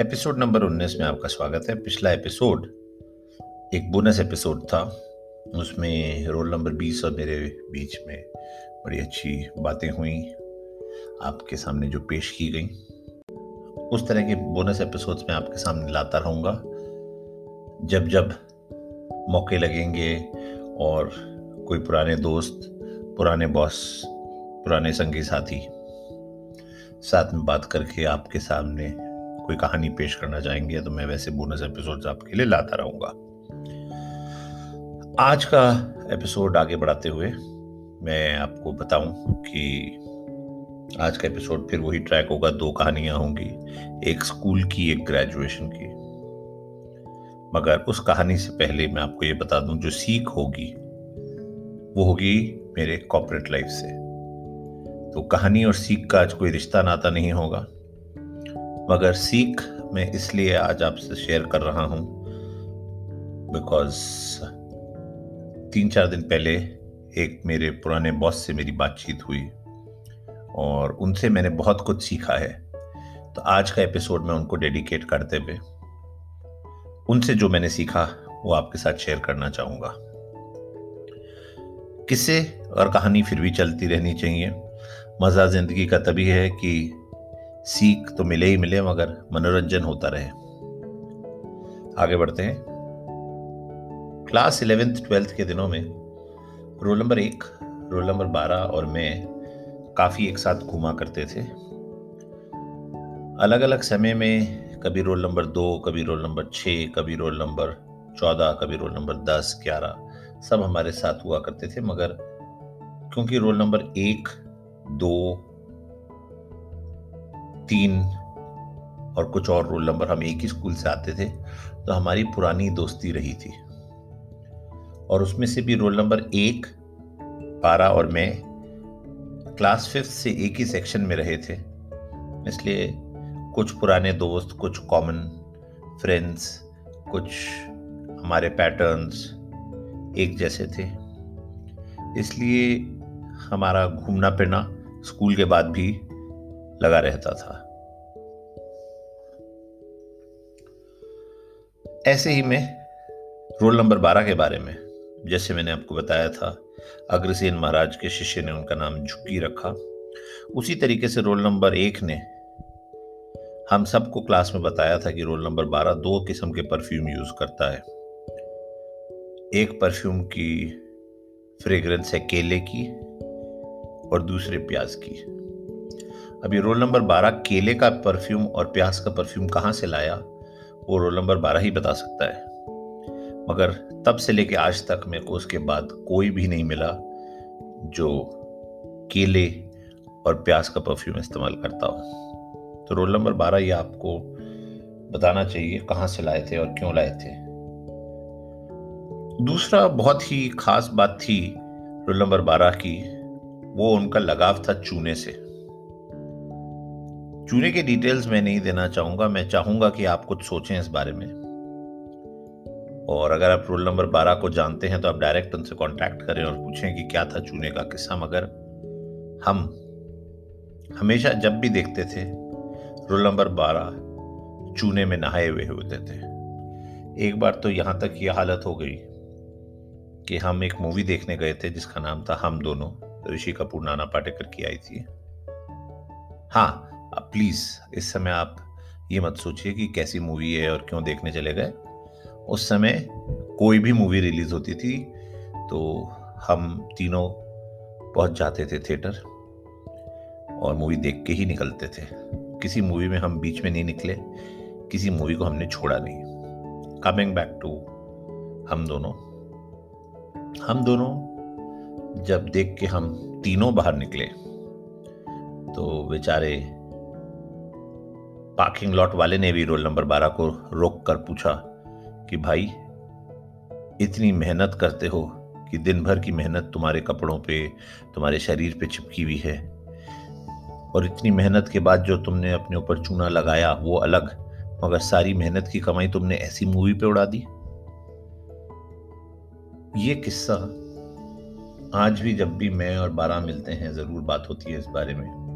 Episode number 19 में आपका स्वागत है। पिछला एपिसोड एक बोनस एपिसोड था। उसमें रोल नंबर 20 और मेरे बीच में बड़ी अच्छी बातें हुई। आपके सामने जो पेश की गई। उस तरह के बोनस एपिसोड्स में आपके सामने लाता रहूँगा। जब जब मौके लगेंगे और कोई पुराने दोस्त, पुराने बॉस, पुराने संगी साथी साथ में बात करके आपके सामने कोई कहानी पेश करना चाहेंगे तो मैं वैसे बोनस एपिसोड्स आपके लिए लाता रहूँगा। आज का एपिसोड आगे बढ़ाते हुए मैं आपको बताऊँ कि आज का एपिसोड फिर वही ट्रैक होगा, दो कहानियाँ होंगी, एक स्कूल की, एक ग्रेजुएशन की। मगर उस कहानी से पहले मैं आपको ये बता दूँ, जो सीख होगी, वो होगी मेरे कॉपरेट लाइफ से। तो कहानी और सीख का आज कोई रिश्ता नाता नहीं होगा। मगर सीख मैं इसलिए आज आपसे शेयर कर रहा हूँ बिकॉज़ तीन चार दिन पहले एक मेरे पुराने बॉस से मेरी बातचीत हुई और उनसे मैंने बहुत कुछ सीखा है। तो आज का एपिसोड में उनको डेडिकेट करते हुए उनसे जो मैंने सीखा, वो आपके साथ शेयर करना चाहूँगा। किस्से और कहानी फिर भी चलती रहनी चाहिए। मज़ा ज़िंदगी का तभी है कि सीख तो मिले ही मिले, मगर मनोरंजन होता रहे। आगे बढ़ते हैं। क्लास इलेवेंथ, ट्वेल्थ के दिनों में रोल नंबर एक रोल नंबर बारह और मैं काफ़ी एक साथ घूमा करते थे। अलग अलग समय में कभी रोल नंबर दो, कभी रोल नंबर छः कभी रोल नंबर चौदह, कभी रोल नंबर दस, ग्यारह, सब हमारे साथ हुआ करते थे, मगर क्योंकि रोल नंबर एक, दो तीन और कुछ और रोल नंबर हम एक ही स्कूल से आते थे तो हमारी पुरानी दोस्ती रही थी। और उसमें से भी रोल नंबर एक, पारा और मैं क्लास फिफ्थ से एक ही सेक्शन में रहे थे। इसलिए कुछ पुराने दोस्त, कुछ कॉमन फ्रेंड्स कुछ हमारे पैटर्न्स एक जैसे थे। इसलिए हमारा घूमना फिरना स्कूल के बाद भी लगा रहता था। ऐसे ही मैं रोल नंबर बारह के बारे में, जैसे मैंने आपको बताया था, अग्रसेन महाराज के शिष्य ने उनका नाम झुक्की रखा। उसी तरीके से रोल नंबर एक ने हम सबको क्लास में बताया था कि रोल नंबर बारह दो किस्म के परफ्यूम यूज़ करता है। एक परफ्यूम की फ्रेग्रेंस है केले की और दूसरे प्याज की। अभी रोल नंबर बारह केले का परफ्यूम और प्याज का परफ्यूम कहाँ से लाया? वो रोल नंबर बारह ही बता सकता है। मगर तब से लेके आज तक मेरे को उसके बाद कोई भी नहीं मिला जो केले और प्याज का परफ्यूम इस्तेमाल करता हो। तो रोल नंबर बारह ये आपको बताना चाहिए कहाँ से लाए थे और क्यों लाए थे। दूसरा बहुत ही खास बात थी रोल नंबर बारह की, वो उनका लगाव था चूने से। चूने के डिटेल्स मैं नहीं देना चाहूँगा, मैं चाहूँगा कि आप कुछ सोचें इस बारे में। और अगर आप रोल नंबर बारह को जानते हैं तो आप डायरेक्ट उनसे कांटेक्ट करें और पूछें कि क्या था चूने का किस्सा। मगर हम हमेशा जब भी देखते थे रोल नंबर बारह चूने में नहाए हुए होते थे। एक बार तो यहाँ तक ये हालत हो गई कि हम एक मूवी देखने गए थे, जिसका नाम था हम दोनों, ऋषि कपूर, नाना पाटेकर की आई थी। हाँ अब प्लीज़ इस समय आप ये मत सोचिए कि कैसी मूवी है और क्यों देखने चले गए। उस समय कोई भी मूवी रिलीज़ होती थी तो हम तीनों पहुँच जाते थे थिएटर और मूवी देख के ही निकलते थे। किसी मूवी में हम बीच में नहीं निकले, किसी मूवी को हमने छोड़ा नहीं। कमिंग बैक टू हम दोनों। हम दोनों जब देख के हम तीनों बाहर निकले तो बेचारे पार्किंग लॉट वाले ने भी रोल नंबर बारह को रोक कर पूछा कि भाई, इतनी मेहनत करते हो कि दिन भर की मेहनत तुम्हारे कपड़ों पे, तुम्हारे शरीर पे चिपकी हुई है। और इतनी मेहनत के बाद जो तुमने अपने ऊपर चूना लगाया, वो अलग, मगर सारी मेहनत की कमाई तुमने ऐसी मूवी पे उड़ा दी। ये किस्सा आज भी जब भी मैं और बारह मिलते हैं, ज़रूर बात होती है इस बारे में।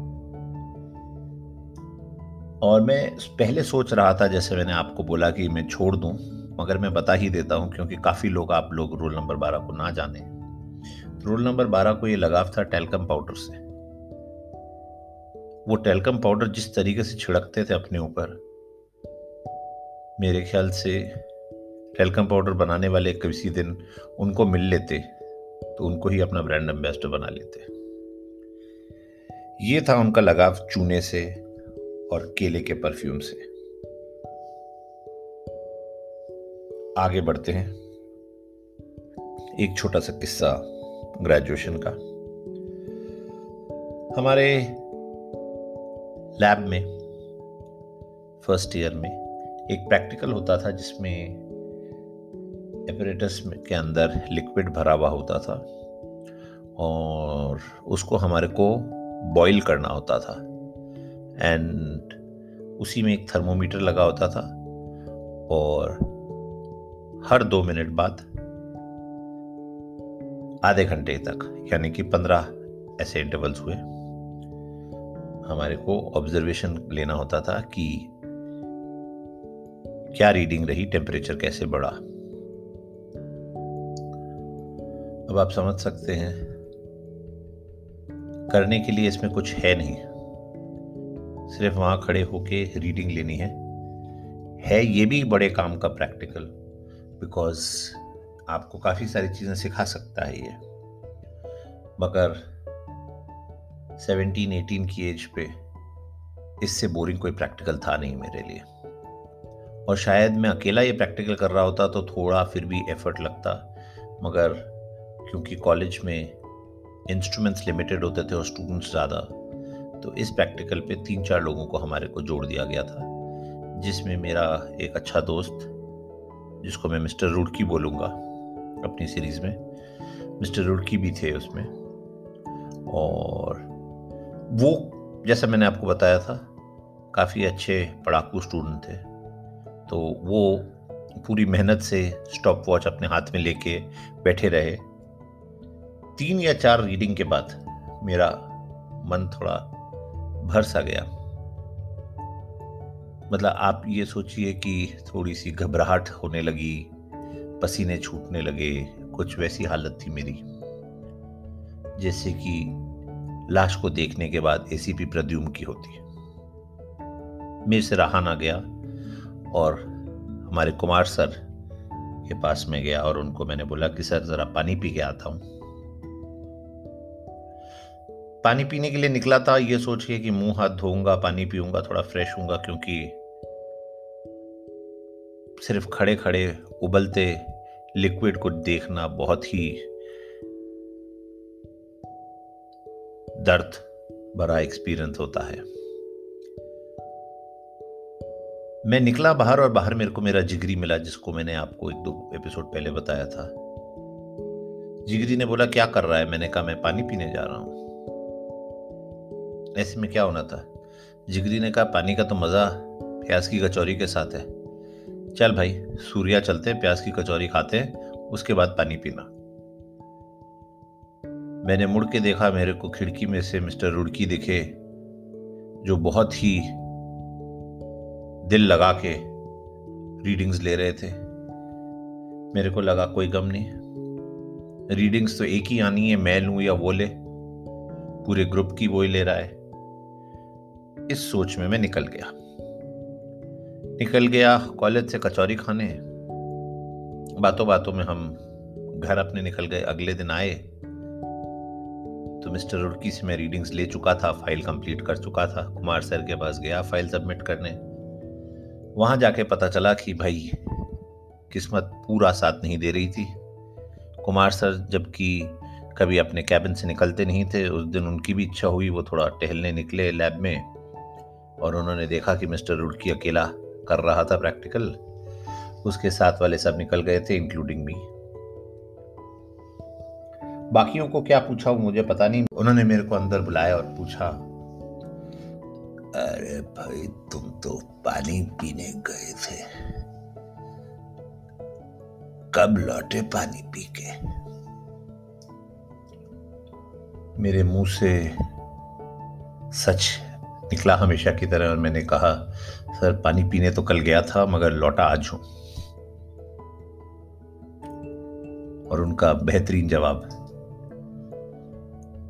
और मैं पहले सोच रहा था, जैसे मैंने आपको बोला कि मैं छोड़ दूँ, मगर मैं बता ही देता हूँ, क्योंकि काफ़ी लोग आप लोग रोल नंबर बारह को ना जाने। तो रोल नंबर बारह को ये लगाव था टेलकम पाउडर से। वो टेलकम पाउडर जिस तरीके से छिड़कते थे अपने ऊपर, मेरे ख्याल से टेलकम पाउडर बनाने वाले किसी दिन उनको मिल लेते तो उनको ही अपना ब्रांड एम्बेसडर बना लेते। ये था उनका लगाव चूने से और केले के परफ्यूम से। आगे बढ़ते हैं। एक छोटा सा किस्सा ग्रेजुएशन का। हमारे लैब में फ़र्स्ट ईयर में एक प्रैक्टिकल होता था जिसमें एपरेटस के अंदर लिक्विड भरा हुआ होता था और उसको हमारे को बॉईल करना होता था। एंड उसी में एक थर्मोमीटर लगा होता था और हर दो मिनट बाद आधे घंटे तक, यानी कि पंद्रह ऐसे इंटरवल्स हुए। हमारे को ऑब्जर्वेशन लेना होता था कि क्या रीडिंग रही टेम्परेचर कैसे बढ़ा। अब आप समझ सकते हैं, करने के लिए इसमें कुछ है नहीं। सिर्फ़ वहाँ खड़े होके रीडिंग लेनी है। है ये भी बड़े काम का प्रैक्टिकल बिकॉज़ आपको काफ़ी सारी चीज़ें सिखा सकता है ये। मगर 17 18 की एज पे इससे बोरिंग कोई प्रैक्टिकल था नहीं मेरे लिए। और शायद मैं अकेला ये प्रैक्टिकल कर रहा होता तो थोड़ा फिर भी एफर्ट लगता, मगर क्योंकि कॉलेज में इंस्ट्रूमेंट्स लिमिटेड होते थे और स्टूडेंट्स ज़्यादा तो इस प्रैक्टिकल पे तीन चार लोगों को हमारे को जोड़ दिया गया था, जिसमें मेरा एक अच्छा दोस्त, जिसको मैं मिस्टर रुड़की बोलूँगा अपनी सीरीज़ में, मिस्टर रुड़की भी थे उसमें। और वो, जैसा मैंने आपको बताया था, काफ़ी अच्छे पढ़ाकू स्टूडेंट थे। तो वो पूरी मेहनत से स्टॉप वॉच अपने हाथ में लेके बैठे रहे। तीन या चार रीडिंग के बाद मेरा मन थोड़ा भर सा गया। मतलब आप ये सोचिए कि थोड़ी सी घबराहट होने लगी, पसीने छूटने लगे, कुछ वैसी हालत थी मेरी। जैसे कि लाश को देखने के बाद एसीपी प्रद्युम की होती। है मेरे से रहा ना गया और हमारे कुमार सर के पास में गया और उनको मैंने बोला कि, सर, ज़रा पानी पी के आता हूँ। पानी पीने के लिए निकला था, ये सोच के कि मुँह हाथ धोऊँगा, पानी पीऊँगा, थोड़ा फ्रेश होऊँगा, क्योंकि सिर्फ़ खड़े खड़े उबलते लिक्विड को देखना बहुत ही दर्द भरा एक्सपीरियंस होता है। मैं निकला बाहर और बाहर मेरे को मेरा जिगरी मिला, जिसको मैंने आपको एक दो एपिसोड पहले बताया था। जिगरी ने बोला, क्या कर रहा है? मैंने कहा, मैं पानी पीने जा रहा हूँ। ऐसे में क्या होना था? जिगरी ने कहा, पानी का तो मज़ा प्याज की कचौरी के साथ है। चल भाई, सूर्या चलते, प्याज की कचौरी खाते हैं उसके बाद पानी पीना। मैंने मुड़ के देखा, मेरे को खिड़की में से मिस्टर रुड़की दिखे, जो बहुत ही दिल लगा के रीडिंग्स ले रहे थे। मेरे को लगा, कोई गम नहीं। रीडिंग्स तो एक ही आनी है, मैं लू या वो ले। पूरे ग्रुप की वो ही ले रहा है। इस सोच में मैं निकल गया। निकल गया, कॉलेज से कचौरी खाने। बातों बातों में हम घर अपने निकल गए, अगले दिन आए। तो मिस्टर रुड़की से मैं रीडिंग्स ले चुका था, फ़ाइल कंप्लीट कर चुका था, कुमार सर के पास गया, फ़ाइल सबमिट करने। वहाँ जाके पता चला कि भाई, किस्मत पूरा साथ नहीं दे रही थी। कुमार सर जबकि कभी अपने कैबिन से निकलते नहीं थे, उस दिन उनकी भी इच्छा हुई, वो थोड़ा टहलने निकले लैब में। और उन्होंने देखा कि मिस्टर रुड़की अकेला कर रहा था प्रैक्टिकल। उसके साथ वाले सब निकल गए थे इंक्लूडिंग मी बाकियों को क्या पूछा मुझे पता नहीं। उन्होंने मेरे को अंदर बुलाया और पूछा, अरे भाई, तुम तो पानी पीने गए थे। कब लौटे पानी पी के? मेरे मुँह से सच निकला हमेशा की तरह और मैंने कहा, सर, पानी पीने तो कल गया था, मगर लौटा आज हूँ। और उनका बेहतरीन जवाब,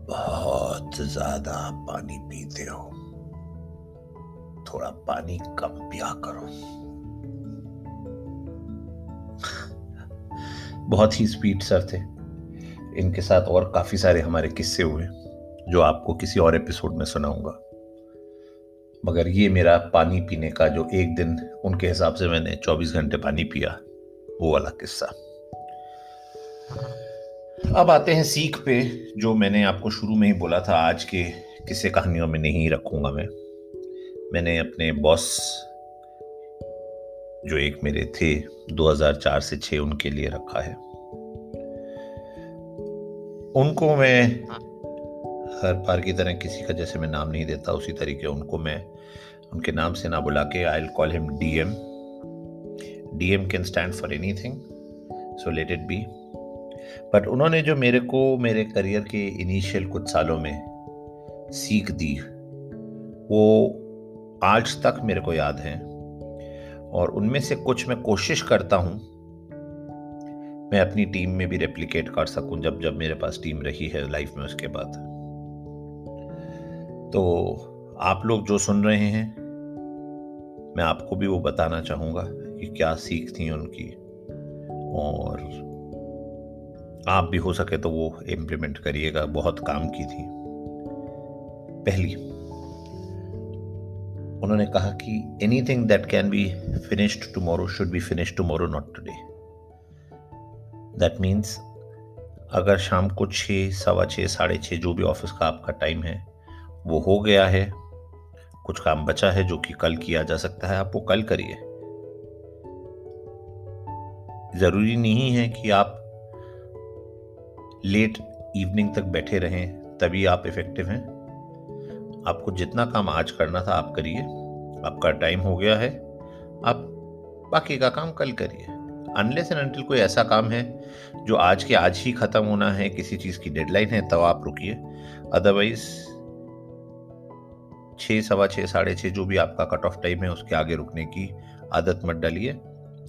बहुत ज़्यादा पानी पीते हो। थोड़ा पानी कम पिया करो। बहुत ही स्वीट सर थे। इनके साथ और काफ़ी सारे हमारे किस्से हुए, जो आपको किसी और एपिसोड में सुनाऊँगा। मगर ये मेरा पानी पीने का जो एक दिन उनके हिसाब से मैंने 24 घंटे पानी पिया, वो वाला किस्सा। अब आते हैं सीख पे, जो मैंने आपको शुरू में ही बोला था, आज के किस्से कहानियों में नहीं रखूँगा मैं। मैंने अपने बॉस, जो एक मेरे थे 2004 से 6 उनके लिए रखा है। उनको मैं हर बार की तरह किसी का जैसे मैं नाम नहीं देता, उसी तरीके उनको मैं उनके नाम से ना बुला के I call him D M D M can stand for anything so let it be but उन्होंने जो मेरे को, मेरे करियर के इनिशियल कुछ सालों में सीख दी, वो आज तक मेरे को याद है। और उनमें से कुछ मैं कोशिश करता हूँ, मैं अपनी टीम में भी रेप्लिकेट कर सकूँ जब जब मेरे पास टीम रही है लाइफ में उसके बाद। तो आप लोग जो सुन रहे हैं, मैं आपको भी वो बताना चाहूँगा कि क्या सीख थी उनकी। और आप भी हो सके तो वो इम्प्लीमेंट करिएगा, बहुत काम की थी। पहली, उन्होंने कहा कि anything that can be finished tomorrow should be finished tomorrow not today that means अगर शाम को छः सवा छः साढ़े छः जो भी ऑफ़िस का आपका टाइम है वो हो गया है। कुछ काम बचा है जो कि कल किया जा सकता है। आप वो कल करिए। ज़रूरी नहीं है कि आप लेट इवनिंग तक बैठे रहें, तभी आप इफ़ेक्टिव हैं। आपको जितना काम आज करना था आप करिए। आपका टाइम हो गया है। आप बाकी का काम कल करिए। अनलेस एंड अनटिल कोई ऐसा काम है जो आज के आज ही खत्म होना है, किसी चीज़ की डेडलाइन है, तब आप रुकिए। अदरवाइज़ छः, सवा छः, साढ़े छः, जो भी आपका कट ऑफ़ टाइम है, उसके आगे रुकने की आदत मत डालिए।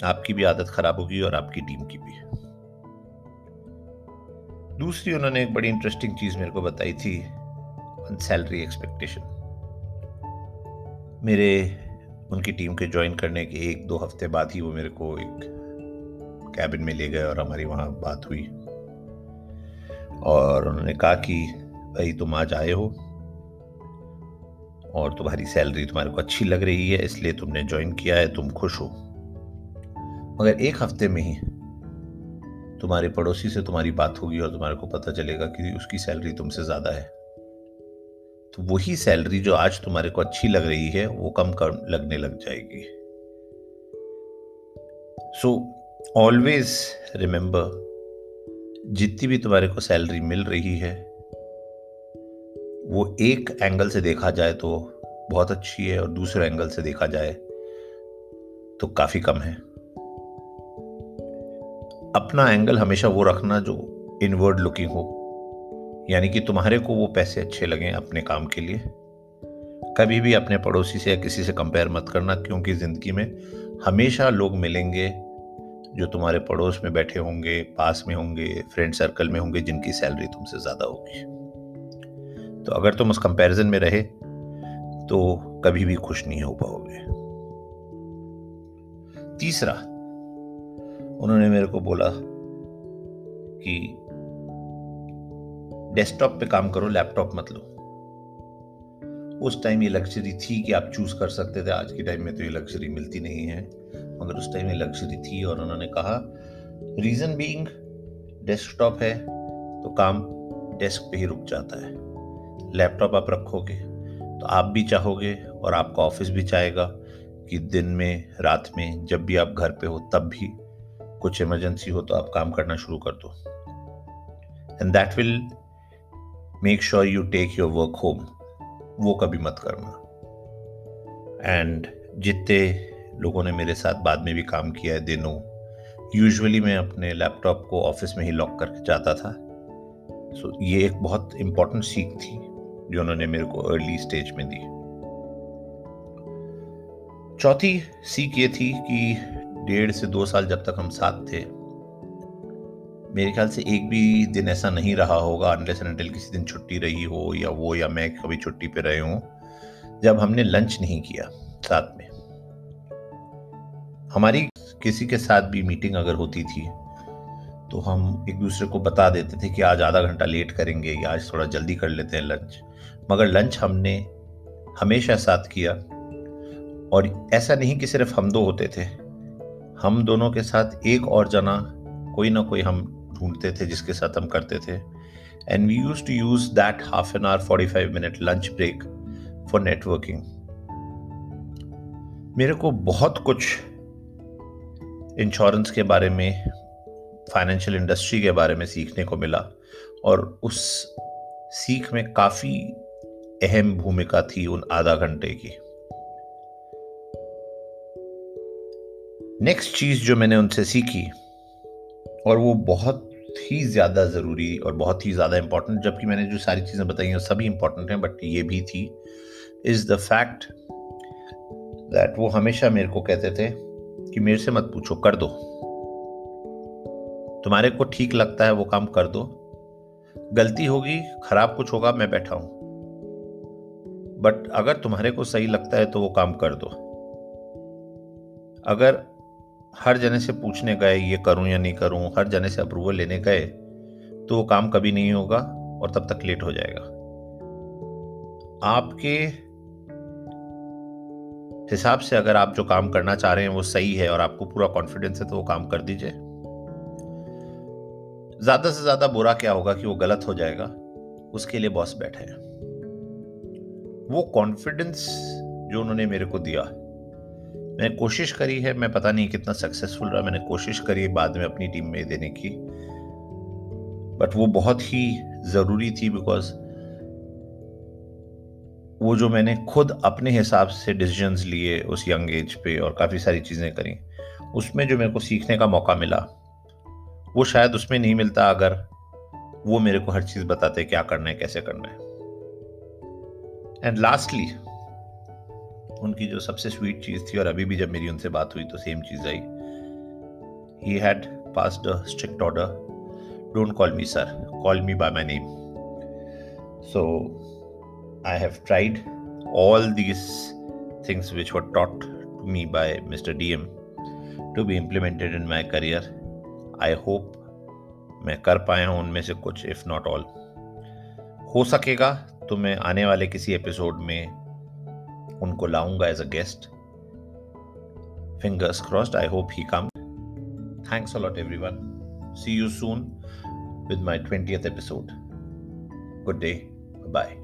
आपकी भी आदत खराब होगी और आपकी टीम की भी। दूसरी, उन्होंने एक बड़ी इंटरेस्टिंग चीज़ मेरे को बताई थी सैलरी एक्सपेक्टेशन मेरे, उनकी टीम के ज्वाइन करने के एक, दो हफ़्ते बाद ही वो मेरे को एक कैबिन में ले गए और हमारी वहाँ बात हुई। और उन्होंने कहा कि, भाई, तुम आज आए हो और तुम्हारी सैलरी तुम्हारे को अच्छी लग रही है, इसलिए तुमने ज्वाइन किया है, तुम खुश हो। मगर एक हफ़्ते में ही तुम्हारे पड़ोसी से तुम्हारी बात होगी और तुम्हारे को पता चलेगा कि उसकी सैलरी तुमसे ज़्यादा है। तो वही सैलरी जो आज तुम्हारे को अच्छी लग रही है, वो कम कम लगने लग जाएगी। सो ऑलवेज रिमेंबर जितनी भी तुम्हारे को सैलरी मिल रही है वो एक एंगल से देखा जाए तो बहुत अच्छी है और दूसरे एंगल से देखा जाए तो काफ़ी कम है। अपना एंगल हमेशा वो रखना जो इनवर्ड लुकिंग हो, यानी कि तुम्हारे को वो पैसे अच्छे लगें अपने काम के लिए। कभी भी अपने पड़ोसी से या किसी से कंपेयर मत करना, क्योंकि ज़िंदगी में हमेशा लोग मिलेंगे जो तुम्हारे पड़ोस में बैठे होंगे, पास में होंगे फ्रेंड सर्कल में होंगे, जिनकी सैलरी तुमसे ज़्यादा होगी। तो अगर तुम उस कंपैरिजन में रहे तो कभी भी खुश नहीं हो पाओगे। तीसरा, उन्होंने मेरे को बोला कि डेस्कटॉप पे काम करो लैपटॉप मत लो। उस टाइम ये लग्जरी थी कि आप चूज़ कर सकते थे। आज के टाइम में तो ये लग्जरी मिलती नहीं है। मगर उस टाइम ये लग्जरी थी और उन्होंने कहा रीजन बीइंग डेस्कटॉप है तो काम डेस्क पे ही रुक जाता है। लैपटॉप आप रखोगे तो आप भी चाहोगे और आपका ऑफ़िस भी चाहेगा कि दिन में रात में जब भी आप घर पे हो तब भी कुछ इमरजेंसी हो तो आप काम करना शुरू कर दो। And that will make sure you take your work home वो कभी मत करना। एंड जितने लोगों ने मेरे साथ बाद में भी काम किया है दिनों यूजुअली मैं अपने लैपटॉप को ऑफ़िस में ही लॉक करके जाता था। सो so, ये एक बहुत इंपॉर्टेंट सीख थी। जो उन्होंने मेरे को अर्ली स्टेज में दी। चौथी सीख ये थी कि डेढ़ से दो साल जब तक हम साथ थे, मेरे ख्याल से एक भी दिन ऐसा नहीं रहा होगा अनलेस एंड किसी दिन छुट्टी रही हो या वो या मैं कभी छुट्टी पे रहे हूँ, जब हमने लंच नहीं किया साथ में। हमारी किसी के साथ भी मीटिंग अगर होती थी तो हम एक दूसरे को बता देते थे कि आज आधा घंटा लेट करेंगे या आज थोड़ा जल्दी कर लेते हैं लंच मगर लंच हमने हमेशा साथ किया। और ऐसा नहीं कि सिर्फ़ हम दो होते थे। हम दोनों के साथ एक और जना कोई ना कोई हम ढूंढते थे जिसके साथ हम करते थे। And we use to use that half an hour forty five minute lunch break for networking मेरे को बहुत कुछ इंश्योरेंस के बारे में फाइनेंशियल इंडस्ट्री के बारे में सीखने को मिला। और उस सीख में काफ़ी अहम भूमिका थी उन आधा घंटे की। नेक्स्ट चीज़ जो मैंने उनसे सीखी, और वो बहुत ही ज़्यादा ज़रूरी और बहुत ही ज़्यादा इंपॉर्टेंट जबकि मैंने जो सारी चीज़ें बताई हैं सभी इंपॉर्टेंट हैं बट ये भी थी इज़ द फैक्ट दैट वो हमेशा मेरे को कहते थे कि मेरे से मत पूछो, कर दो। तुम्हारे को ठीक लगता है वो काम कर दो। गलती होगी, खराब कुछ होगा, मैं बैठा हूँ। बट अगर तुम्हारे को सही लगता है तो वो काम कर दो। अगर हर जने से पूछने गए, ये करूँ या नहीं करूँ, हर जने से अप्रूवल लेने गए तो वो काम कभी नहीं होगा और तब तक लेट हो जाएगा। आपके हिसाब से अगर आप जो काम करना चाह रहे हैं वो सही है और आपको पूरा कॉन्फिडेंस है तो वो काम कर दीजिए। ज़्यादा से ज़्यादा बुरा क्या होगा कि वो गलत हो जाएगा? उसके लिए बॉस बैठे हैं। वो कॉन्फिडेंस जो उन्होंने मेरे को दिया मैंने कोशिश करी है, मैं पता नहीं कितना सक्सेसफुल रहा, मैंने कोशिश करी बाद में अपनी टीम में देने की। बट वो बहुत ही ज़रूरी थी बिकॉज़ वो जो मैंने खुद अपने हिसाब से डिसीजंस लिए उस यंग एज पे और काफ़ी सारी चीज़ें करी, उसमें जो मेरे को सीखने का मौका मिला, वो शायद उसमें नहीं मिलता अगर वो मेरे को हर चीज़ बताते क्या करना है, कैसे करना है। एंड लास्टली उनकी जो सबसे स्वीट चीज़ थी, और अभी भी जब मेरी उनसे बात हुई तो सेम चीज़ आई। He had passed a strict order don't call me sir call me by my name so I have tried all these things which were taught to me by Mr. DM to be implemented in my career I hope मैं कर पाया हूँ उनमें से कुछ if not all हो सकेगा तो मैं आने वाले किसी एपिसोड में उनको लाऊँगा as a guest fingers crossed I hope he come thanks a lot everyone see you soon with my 20th episode. Good day. Bye.